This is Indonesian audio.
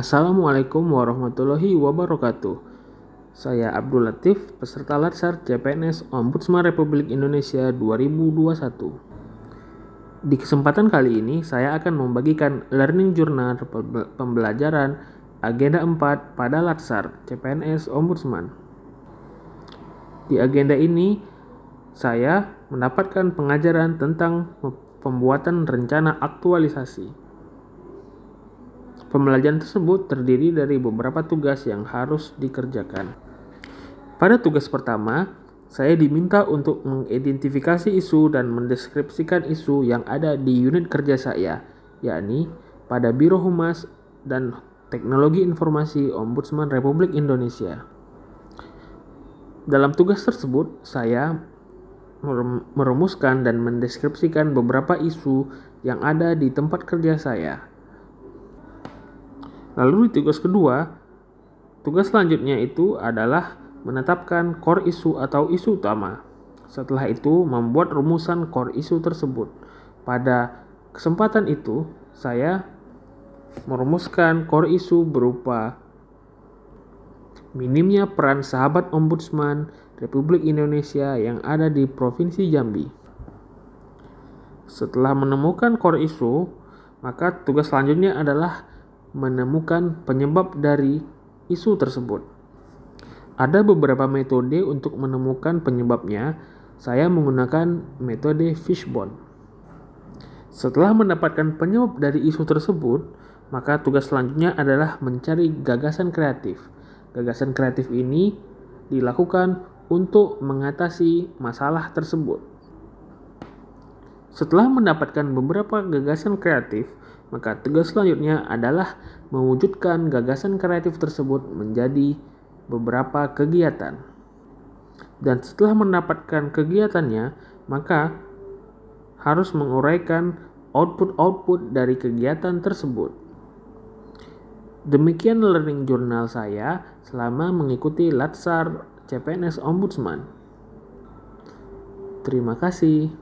Assalamualaikum warahmatullahi wabarakatuh. Saya Abdul Latif, peserta Latsar CPNS Ombudsman Republik Indonesia 2021. Di kesempatan kali ini, saya akan membagikan learning journal pembelajaran agenda 4 pada Latsar CPNS Ombudsman. Di agenda ini, saya mendapatkan pengajaran tentang pembuatan rencana aktualisasi. Pembelajaran tersebut terdiri dari beberapa tugas yang harus dikerjakan. Pada tugas pertama, saya diminta untuk mengidentifikasi isu dan mendeskripsikan isu yang ada di unit kerja saya, yakni pada Biro Humas dan Teknologi Informasi Ombudsman Republik Indonesia. Dalam tugas tersebut, saya merumuskan dan mendeskripsikan beberapa isu yang ada di tempat kerja saya. Lalu di tugas kedua, tugas selanjutnya itu adalah menetapkan core isu atau isu utama. Setelah itu, membuat rumusan core isu tersebut. Pada kesempatan itu, saya merumuskan core isu berupa minimnya peran sahabat ombudsman Republik Indonesia yang ada di Provinsi Jambi. Setelah menemukan core isu, maka tugas selanjutnya adalah menemukan penyebab dari isu tersebut. Ada beberapa metode untuk menemukan penyebabnya. Saya menggunakan metode fishbone. Setelah mendapatkan penyebab dari isu tersebut, maka tugas selanjutnya adalah mencari gagasan kreatif. Gagasan kreatif ini dilakukan untuk mengatasi masalah tersebut. Setelah mendapatkan beberapa gagasan kreatif, maka tugas selanjutnya adalah mewujudkan gagasan kreatif tersebut menjadi beberapa kegiatan. Dan setelah mendapatkan kegiatannya, maka harus menguraikan output-output dari kegiatan tersebut. Demikian learning journal saya selama mengikuti Latsar CPNS Ombudsman. Terima kasih.